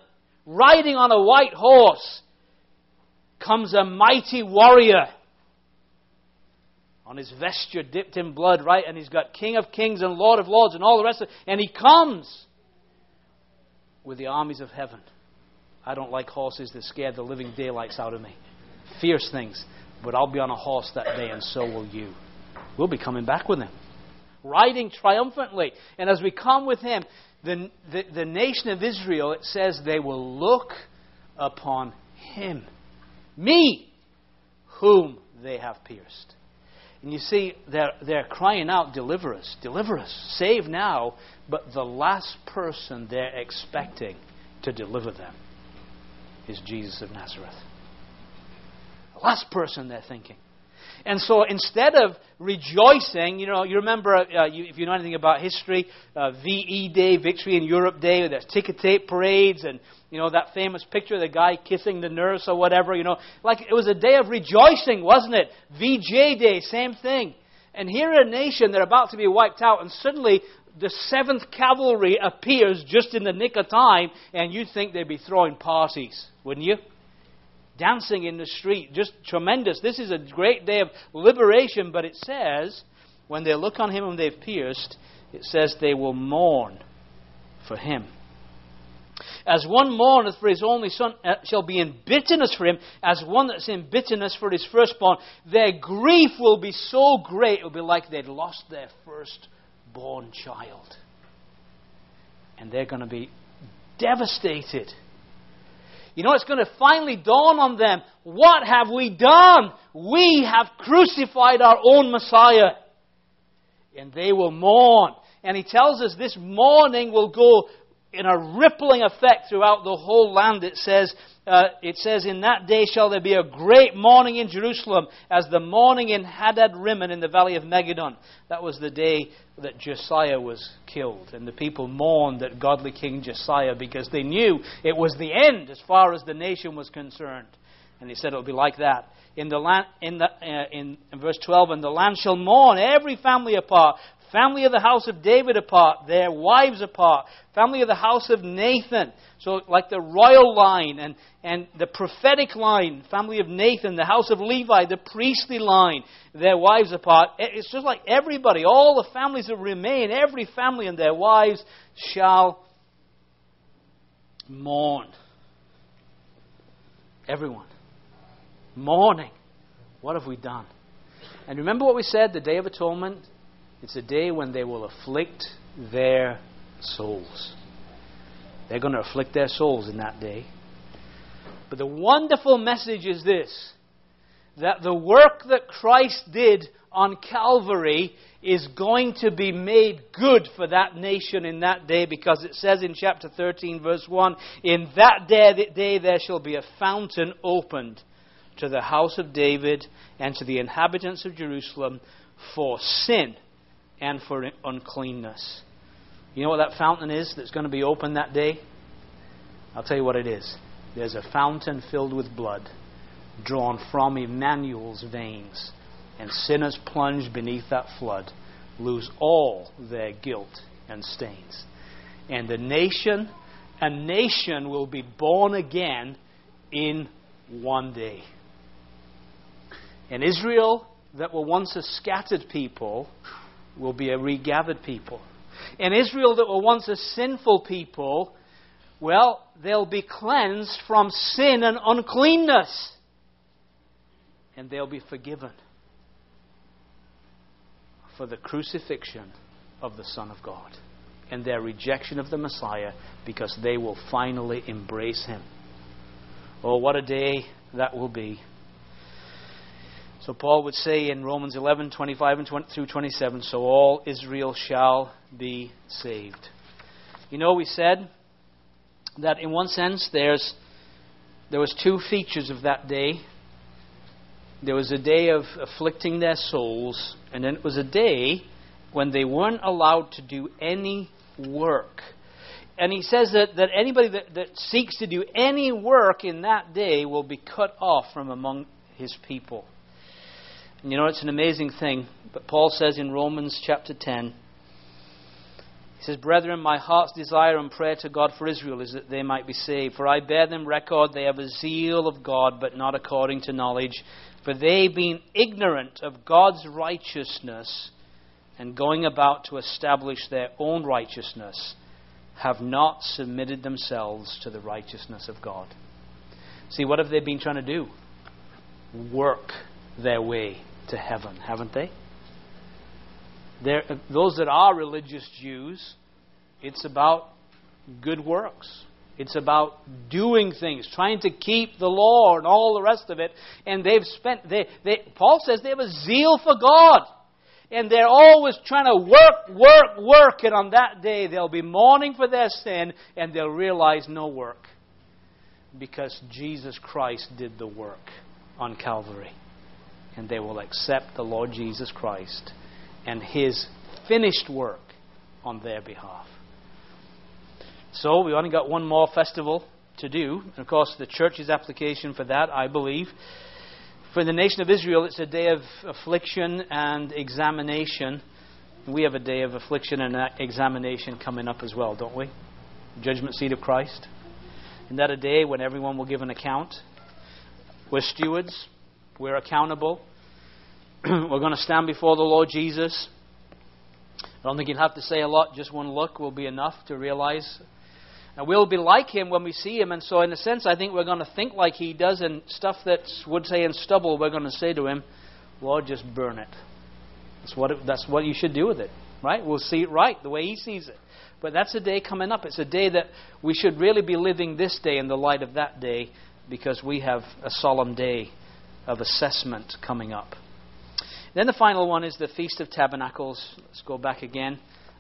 riding on a white horse, comes a mighty warrior. On his vesture dipped in blood, right? And he's got King of Kings and Lord of Lords and all the rest of it. And he comes with the armies of heaven. I don't like horses that scare the living daylights out of me. Fierce things. But I'll be on a horse that day, and so will you. We'll be coming back with him riding triumphantly. And as we come with him, the, the, the nation of Israel, it says they will look upon him. Me, whom they have pierced. And you see, they're, they're crying out, Deliver us, deliver us, save now. But the last person they're expecting to deliver them is Jesus of Nazareth. The last person they're thinking. And so instead of rejoicing, you know, you remember, uh, you, if you know anything about history, uh, VE Day, Victory in Europe Day, there's ticker tape parades, and, you know, that famous picture of the guy kissing the nurse or whatever, you know. Like it was a day of rejoicing, wasn't it? VJ Day, same thing. And here in a nation, they're about to be wiped out, and suddenly the 7th Cavalry appears just in the nick of time, and you'd think they'd be throwing parties, wouldn't you? Dancing in the street. Just tremendous. This is a great day of liberation, but it says, when they look on him whom they've pierced, it says they will mourn for him. As one mourneth for his only son uh, shall be in bitterness for him, as one that's in bitterness for his firstborn, their grief will be so great, it will be like they'd lost their firstborn child. And they're going to be devastated. You know, it's going to finally dawn on them. What have we done? We have crucified our own Messiah. And they will mourn. And he tells us this mourning will go in a rippling effect throughout the whole land. It says, uh, it says, In that day shall there be a great mourning in Jerusalem, as the mourning in Hadad Rimmon in the valley of Megiddon. That was the day that Josiah was killed. And the people mourned that godly King Josiah because they knew it was the end as far as the nation was concerned. And he said it would be like that. In, the land, in, the, uh, in, in verse 12, and the land shall mourn, every family apart, Family of the house of David apart, their wives apart. Family of the house of Nathan. So, like the royal line and, and the prophetic line. Family of Nathan, the house of Levi, the priestly line, their wives apart. It's just like everybody, all the families that remain, every family and their wives shall mourn. Everyone. Mourning. What have we done? And remember what we said the Day of Atonement? It's a day when they will afflict their souls. They're going to afflict their souls in that day. But the wonderful message is this that the work that Christ did on Calvary is going to be made good for that nation in that day because it says in chapter 13, verse 1 In that day, day there shall be a fountain opened to the house of David and to the inhabitants of Jerusalem for sin and for uncleanness. You know what that fountain is that's going to be open that day? I'll tell you what it is. There's a fountain filled with blood drawn from Emmanuel's veins, and sinners plunged beneath that flood lose all their guilt and stains. And the nation, a nation will be born again in one day. And Israel, that were once a scattered people, will be a regathered people. In Israel, that were once a sinful people, well, they'll be cleansed from sin and uncleanness. And they'll be forgiven for the crucifixion of the Son of God and their rejection of the Messiah because they will finally embrace Him. Oh, what a day that will be. So Paul would say in Romans 11, 25 and 20, through 27, so all Israel shall be saved. You know, we said that in one sense there's, there was two features of that day. There was a day of afflicting their souls, and then it was a day when they weren't allowed to do any work. And he says that, that anybody that, that seeks to do any work in that day will be cut off from among his people. You know, it's an amazing thing. But Paul says in Romans chapter 10, he says, Brethren, my heart's desire and prayer to God for Israel is that they might be saved. For I bear them record they have a zeal of God, but not according to knowledge. For they, being ignorant of God's righteousness, and going about to establish their own righteousness, have not submitted themselves to the righteousness of God. See, what have they been trying to do? Work their way to heaven, haven't they? They're, those that are religious Jews, it's about good works. It's about doing things, trying to keep the law and all the rest of it. And they've spent, they, they, Paul says they have a zeal for God. And they're always trying to work, work, work. And on that day, they'll be mourning for their sin and they'll realize no work. Because Jesus Christ did the work on Calvary. And they will accept the Lord Jesus Christ and his finished work on their behalf. So we only got one more festival to do. And of course, the church's application for that, I believe. For the nation of Israel, it's a day of affliction and examination. We have a day of affliction and examination coming up as well, don't we? Judgment seat of Christ. Isn't that a day when everyone will give an account? We're stewards. We're accountable. We're going to stand before the Lord Jesus. I don't think you'll have to say a lot. Just one look will be enough to realize. And we'll be like him when we see him. And so, in a sense, I think we're going to think like he does. And stuff that would say in stubble, we're going to say to him, Lord, just burn it. That's what, it, that's what you should do with it. Right? We'll see it right, the way he sees it. But that's a day coming up. It's a day that we should really be living this day in the light of that day because we have a solemn day of assessment coming up. Then the final one is the Feast of Tabernacles. Let's go back again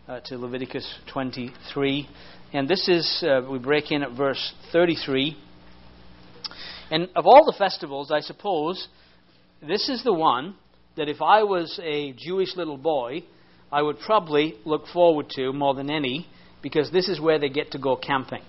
uh, to Leviticus 23. And this is, uh, we break in at verse 33. And of all the festivals, I suppose, this is the one that if I was a Jewish little boy, I would probably look forward to more than any, because this is where they get to go camping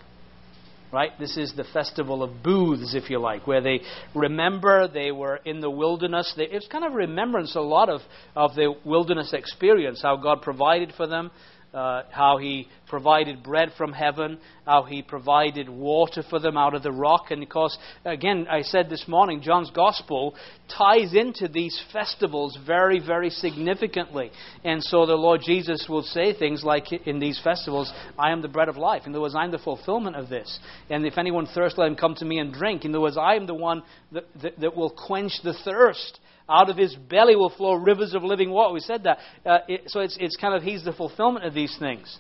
right? This is the festival of booths, if you like, where they remember they were in the wilderness. They, it's kind of remembrance, a lot of, of the wilderness experience, how God provided for them, uh, how he provided bread from heaven, how he provided water for them out of the rock. And of course, again, I said this morning, John's gospel ties into these festivals very, very significantly. And so the Lord Jesus will say things like in these festivals, I am the bread of life. In other words, I am the fulfillment of this. And if anyone thirsts, let him come to me and drink. In other words, I am the one that, that, that will quench the thirst out of his belly will flow rivers of living water. We said that. Uh, it, so it's, it's kind of, he's the fulfillment of these things.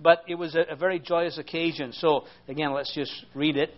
But it was a, a very joyous occasion. So, again, let's just read it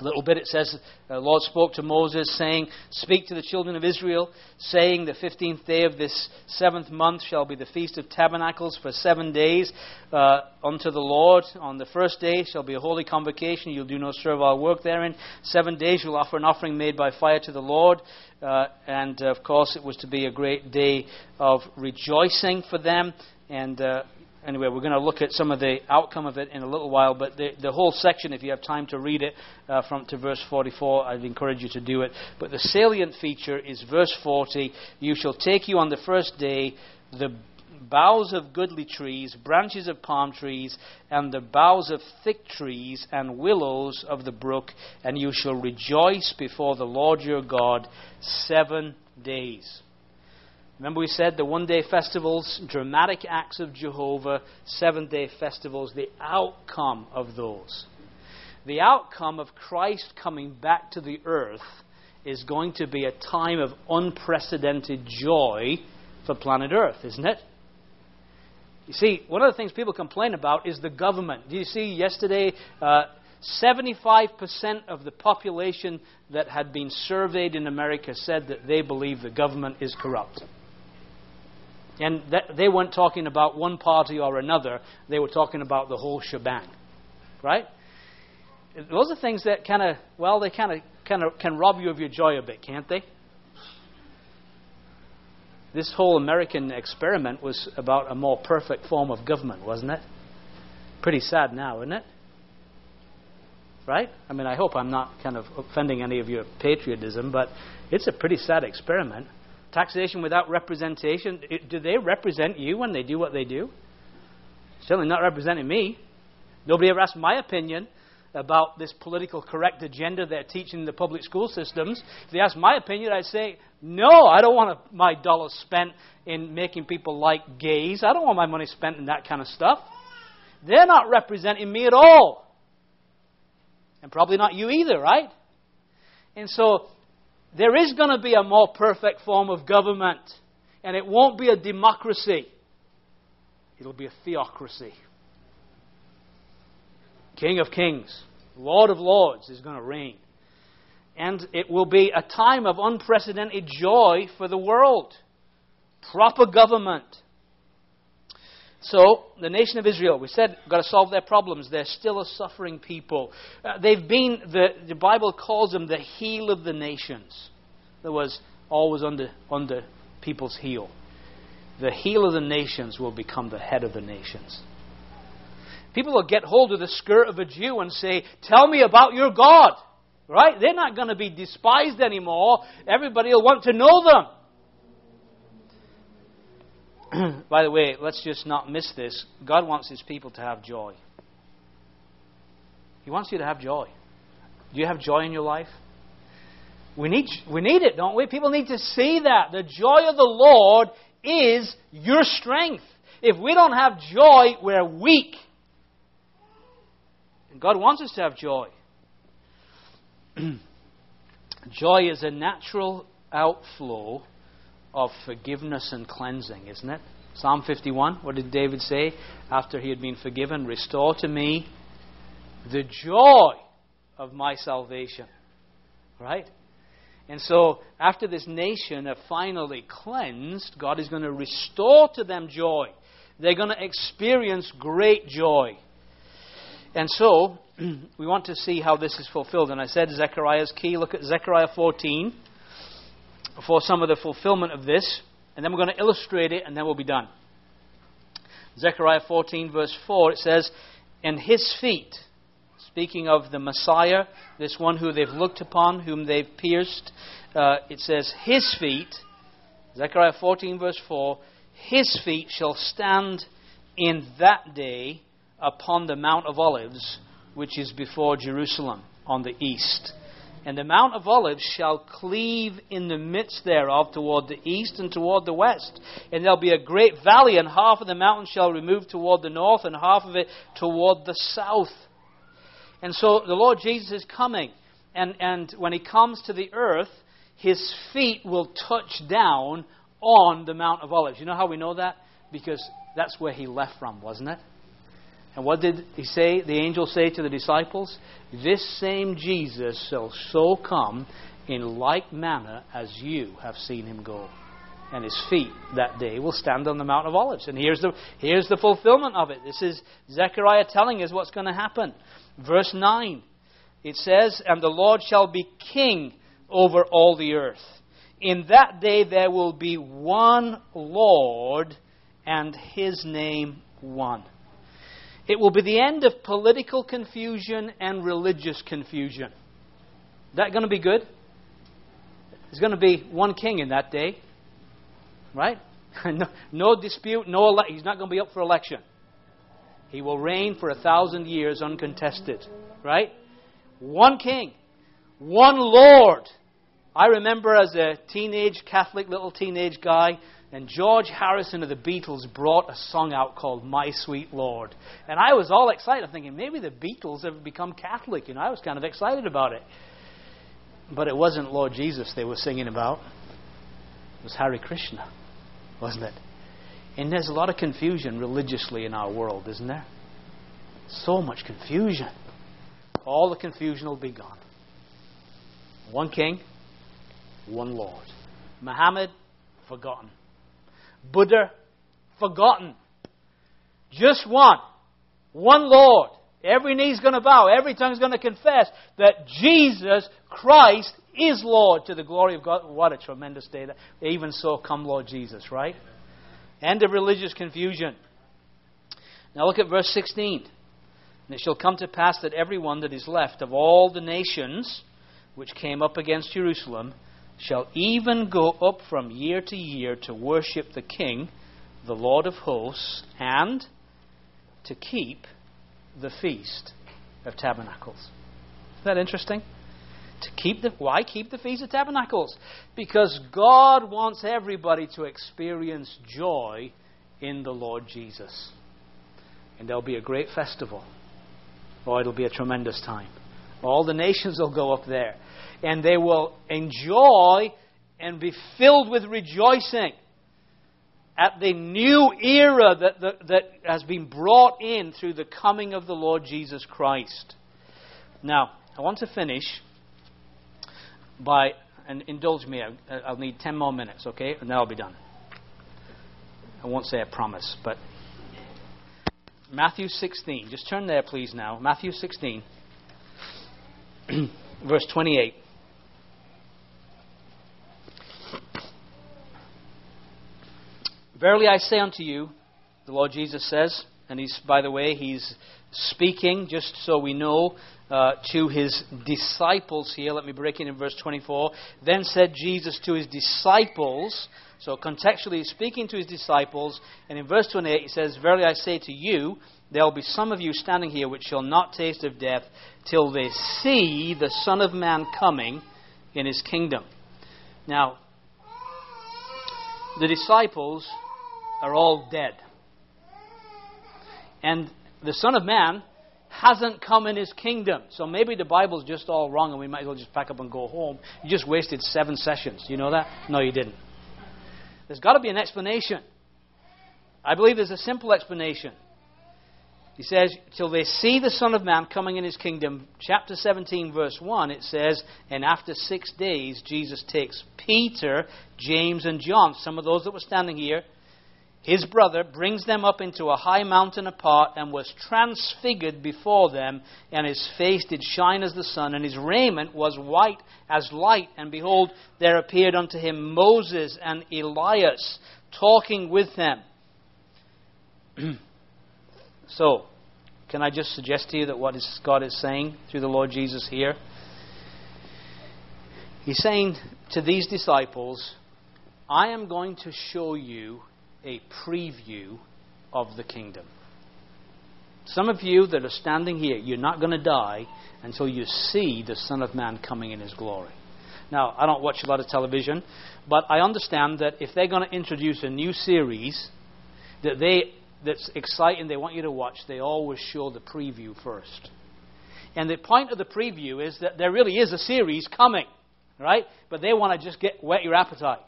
a little bit it says the Lord spoke to Moses, saying, Speak to the children of Israel, saying, The fifteenth day of this seventh month shall be the feast of tabernacles for seven days uh, unto the Lord. On the first day shall be a holy convocation. You'll do no servile work therein. Seven days you'll offer an offering made by fire to the Lord. Uh, and uh, of course, it was to be a great day of rejoicing for them. And uh, anyway, we're going to look at some of the outcome of it in a little while. But the, the whole section, if you have time to read it uh, from to verse 44, I'd encourage you to do it. But the salient feature is verse 40 You shall take you on the first day the boughs of goodly trees, branches of palm trees, and the boughs of thick trees, and willows of the brook, and you shall rejoice before the Lord your God seven days. Remember, we said the one day festivals, dramatic acts of Jehovah, seven day festivals, the outcome of those. The outcome of Christ coming back to the earth is going to be a time of unprecedented joy for planet Earth, isn't it? You see, one of the things people complain about is the government. Do you see yesterday? Uh, 75% of the population that had been surveyed in America said that they believe the government is corrupt. And that, they weren't talking about one party or another, they were talking about the whole shebang. Right? Those are things that kind of, well, they kind of kind of can rob you of your joy a bit, can't they? This whole American experiment was about a more perfect form of government, wasn't it? Pretty sad now, isn't it? Right? I mean, I hope I'm not kind of offending any of your patriotism, but it's a pretty sad experiment taxation without representation. Do they represent you when they do what they do? Certainly not representing me. Nobody ever asked my opinion about this political correct agenda they're teaching in the public school systems. If they asked my opinion, I'd say, no, I don't want my dollars spent in making people like gays. I don't want my money spent in that kind of stuff. They're not representing me at all. And probably not you either, right? And so there is going to be a more perfect form of government. And it won't be a democracy, it'll be a theocracy. King of kings, Lord of lords is going to reign. And it will be a time of unprecedented joy for the world. Proper government. So, the nation of Israel, we said, got to solve their problems. They're still a suffering people. Uh, they've been, the, the Bible calls them the heel of the nations. There was always under, under people's heel. The heel of the nations will become the head of the nations. People will get hold of the skirt of a Jew and say, Tell me about your God. Right? They're not going to be despised anymore. Everybody will want to know them. By the way, let's just not miss this. God wants His people to have joy. He wants you to have joy. Do you have joy in your life? We need, we need it, don't we? People need to see that. The joy of the Lord is your strength. If we don't have joy, we're weak. And God wants us to have joy. joy is a natural outflow of forgiveness and cleansing, isn't it? Psalm 51, what did David say after he had been forgiven? Restore to me the joy of my salvation. Right? And so, after this nation are finally cleansed, God is going to restore to them joy. They're going to experience great joy. And so, we want to see how this is fulfilled. And I said Zechariah's key. Look at Zechariah 14 for some of the fulfillment of this. And then we're going to illustrate it, and then we'll be done. Zechariah 14, verse 4, it says, And his feet, speaking of the Messiah, this one who they've looked upon, whom they've pierced, uh, it says, His feet, Zechariah 14, verse 4, His feet shall stand in that day upon the Mount of Olives, which is before Jerusalem on the east. And the Mount of Olives shall cleave in the midst thereof toward the east and toward the west. And there'll be a great valley, and half of the mountain shall remove toward the north, and half of it toward the south. And so the Lord Jesus is coming. And, and when he comes to the earth, his feet will touch down on the Mount of Olives. You know how we know that? Because that's where he left from, wasn't it? And what did he say, the angel say to the disciples? This same Jesus shall so come in like manner as you have seen him go. And his feet that day will stand on the Mount of Olives. And here's the, here's the fulfillment of it. This is Zechariah telling us what's going to happen. Verse 9 it says, And the Lord shall be king over all the earth. In that day there will be one Lord, and his name one. It will be the end of political confusion and religious confusion. Is that going to be good? There's going to be one king in that day. Right? no, no, dispute, no ele- he's not going to be up for election. He will reign for a thousand years uncontested. Right? One king. One Lord. I remember as a teenage Catholic little teenage guy and George Harrison of the Beatles brought a song out called My Sweet Lord. And I was all excited, thinking maybe the Beatles have become Catholic. You know, I was kind of excited about it. But it wasn't Lord Jesus they were singing about. It was Hare Krishna, wasn't it? And there's a lot of confusion religiously in our world, isn't there? So much confusion. All the confusion will be gone. One king, one Lord. Muhammad, forgotten. Buddha, forgotten. Just one. One Lord. Every knee's going to bow. Every tongue's going to confess that Jesus Christ is Lord to the glory of God. What a tremendous day. That, even so, come Lord Jesus, right? End of religious confusion. Now look at verse 16. And it shall come to pass that everyone that is left of all the nations which came up against Jerusalem shall even go up from year to year to worship the King, the Lord of hosts, and to keep the feast of tabernacles. Isn't that interesting? To keep the why keep the feast of tabernacles? Because God wants everybody to experience joy in the Lord Jesus. And there'll be a great festival. Oh, it'll be a tremendous time. All the nations will go up there. And they will enjoy and be filled with rejoicing at the new era that, that, that, has been brought in through the coming of the Lord Jesus Christ. Now, I want to finish by, and indulge me, I'll need 10 more minutes, okay? And then I'll be done. I won't say a promise, but Matthew 16. Just turn there, please, now. Matthew 16, verse 28. Verily I say unto you, the Lord Jesus says, and he's, by the way, he's speaking, just so we know, uh, to his disciples here. Let me break it in verse 24. Then said Jesus to his disciples, so contextually he's speaking to his disciples, and in verse 28 he says, Verily I say to you, there will be some of you standing here which shall not taste of death till they see the Son of Man coming in his kingdom. Now, the disciples are all dead. And the Son of Man hasn't come in his kingdom. So maybe the Bible's just all wrong and we might as well just pack up and go home. You just wasted seven sessions. You know that? No, you didn't. There's got to be an explanation. I believe there's a simple explanation. He says, Till they see the Son of Man coming in his kingdom. Chapter 17, verse 1, it says, And after six days, Jesus takes Peter, James, and John, some of those that were standing here, his brother brings them up into a high mountain apart and was transfigured before them, and his face did shine as the sun, and his raiment was white as light. And behold, there appeared unto him Moses and Elias talking with them. so, can I just suggest to you that what God is saying through the Lord Jesus here? He's saying to these disciples, I am going to show you a preview of the kingdom. Some of you that are standing here, you're not going to die until you see the Son of Man coming in his glory. Now, I don't watch a lot of television, but I understand that if they're going to introduce a new series that they that's exciting, they want you to watch, they always show the preview first. And the point of the preview is that there really is a series coming, right? But they want to just get whet your appetite.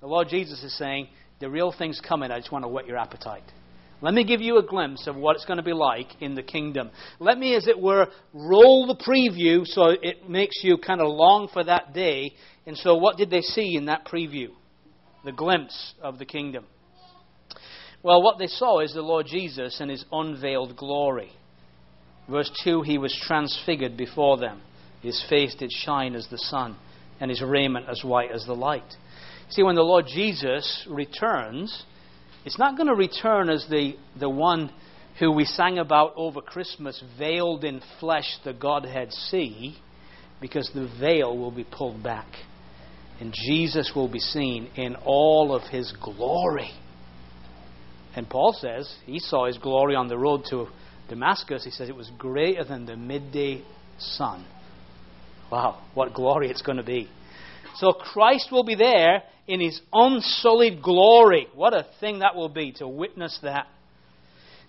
The Lord Jesus is saying, the real thing's coming. I just want to whet your appetite. Let me give you a glimpse of what it's going to be like in the kingdom. Let me, as it were, roll the preview so it makes you kind of long for that day. And so, what did they see in that preview? The glimpse of the kingdom. Well, what they saw is the Lord Jesus and his unveiled glory. Verse 2 He was transfigured before them. His face did shine as the sun, and his raiment as white as the light. See, when the Lord Jesus returns, it's not going to return as the, the one who we sang about over Christmas, veiled in flesh, the Godhead see, because the veil will be pulled back. And Jesus will be seen in all of his glory. And Paul says he saw his glory on the road to Damascus. He says it was greater than the midday sun. Wow, what glory it's going to be. So Christ will be there in his unsullied glory. What a thing that will be to witness that.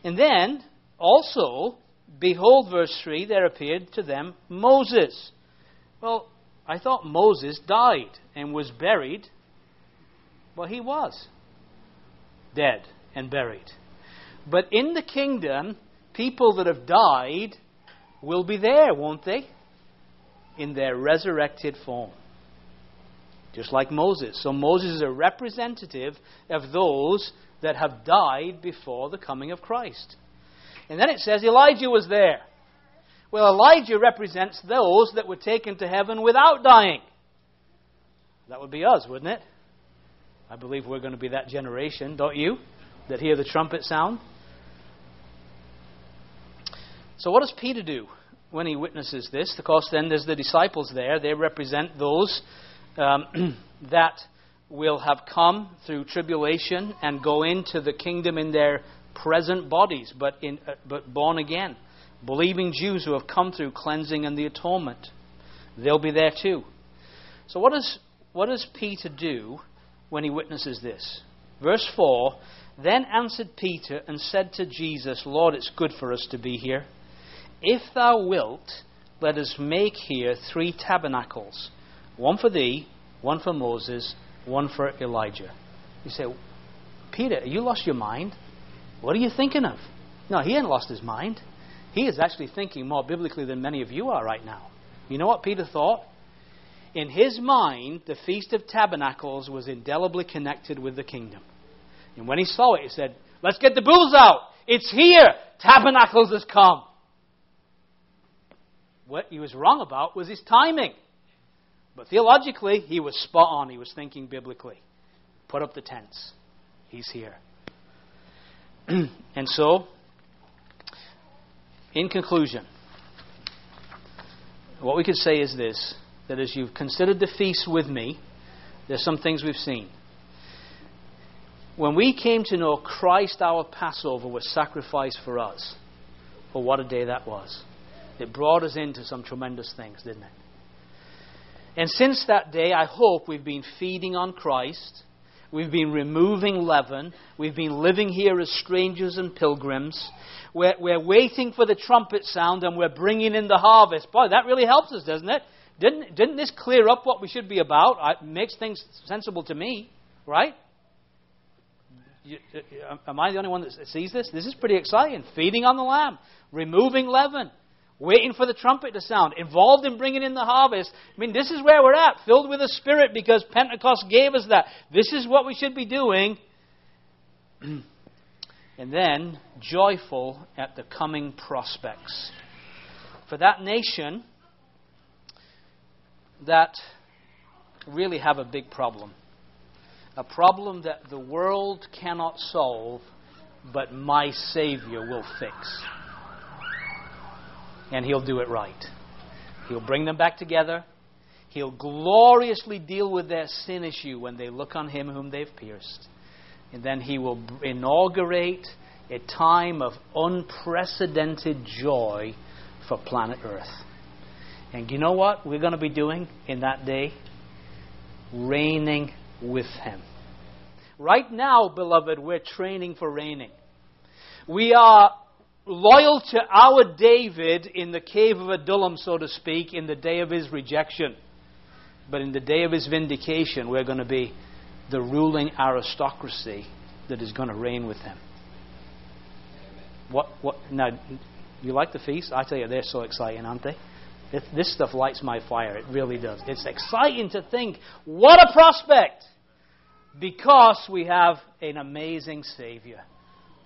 And then, also, behold, verse 3, there appeared to them Moses. Well, I thought Moses died and was buried. Well, he was dead and buried. But in the kingdom, people that have died will be there, won't they? In their resurrected form just like Moses. So Moses is a representative of those that have died before the coming of Christ. And then it says Elijah was there. Well, Elijah represents those that were taken to heaven without dying. That would be us, wouldn't it? I believe we're going to be that generation, don't you? That hear the trumpet sound. So, what does Peter do when he witnesses this? Of course, then there's the disciples there. They represent those um, that will have come through tribulation and go into the kingdom in their present bodies, but, in, uh, but born again. Believing Jews who have come through cleansing and the atonement. They'll be there too. So, what does, what does Peter do when he witnesses this? Verse 4 Then answered Peter and said to Jesus, Lord, it's good for us to be here. If thou wilt, let us make here three tabernacles one for thee, one for Moses, one for Elijah. You say, Peter, you lost your mind? What are you thinking of? No, he hadn't lost his mind. He is actually thinking more biblically than many of you are right now. You know what Peter thought? In his mind, the Feast of Tabernacles was indelibly connected with the kingdom. And when he saw it, he said, Let's get the bulls out. It's here. Tabernacles has come. What he was wrong about was his timing. But theologically, he was spot on. He was thinking biblically. Put up the tents. He's here. and so, in conclusion, what we could say is this that as you've considered the feast with me, there's some things we've seen. When we came to know Christ, our Passover, was sacrificed for us, well, what a day that was. It brought us into some tremendous things, didn't it? And since that day, I hope we've been feeding on Christ. We've been removing leaven. We've been living here as strangers and pilgrims. We're, we're waiting for the trumpet sound and we're bringing in the harvest. Boy, that really helps us, doesn't it? Didn't, didn't this clear up what we should be about? It makes things sensible to me, right? You, uh, am I the only one that sees this? This is pretty exciting. Feeding on the lamb, removing leaven, waiting for the trumpet to sound, involved in bringing in the harvest. I mean, this is where we're at, filled with the Spirit because Pentecost gave us that. This is what we should be doing. and then, joyful at the coming prospects. For that nation that really have a big problem. A problem that the world cannot solve, but my Savior will fix and He'll do it right. He'll bring them back together. He'll gloriously deal with their sin issue when they look on Him whom they've pierced. And then He will inaugurate a time of unprecedented joy for planet Earth. And you know what we're going to be doing in that day? Reigning with Him. Right now, beloved, we're training for reigning. We are loyal to our David in the cave of Adullam, so to speak, in the day of his rejection. But in the day of his vindication, we're going to be the ruling aristocracy that is going to reign with him. What, what, now, you like the feast? I tell you, they're so exciting, aren't they? This stuff lights my fire. It really does. It's exciting to think, what a prospect! Because we have an amazing Savior.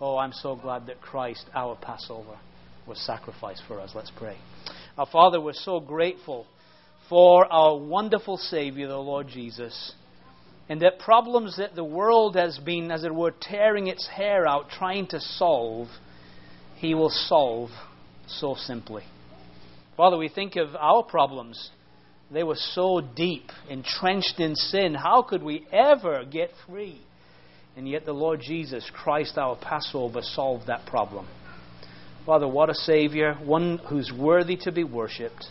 Oh, I'm so glad that Christ, our Passover, was sacrificed for us. Let's pray. Our Father, we're so grateful for our wonderful Savior, the Lord Jesus. And that problems that the world has been, as it were, tearing its hair out trying to solve, He will solve so simply. Father, we think of our problems. They were so deep, entrenched in sin. How could we ever get free? And yet the Lord Jesus Christ, our Passover, solved that problem. Father, what a Savior, one who's worthy to be worshipped.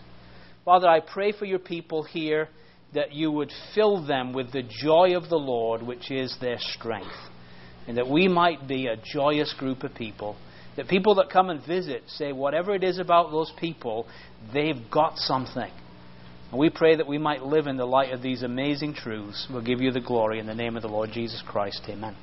Father, I pray for your people here that you would fill them with the joy of the Lord, which is their strength. And that we might be a joyous group of people. That people that come and visit say, whatever it is about those people, they've got something. And we pray that we might live in the light of these amazing truths. We'll give you the glory in the name of the Lord Jesus Christ. Amen.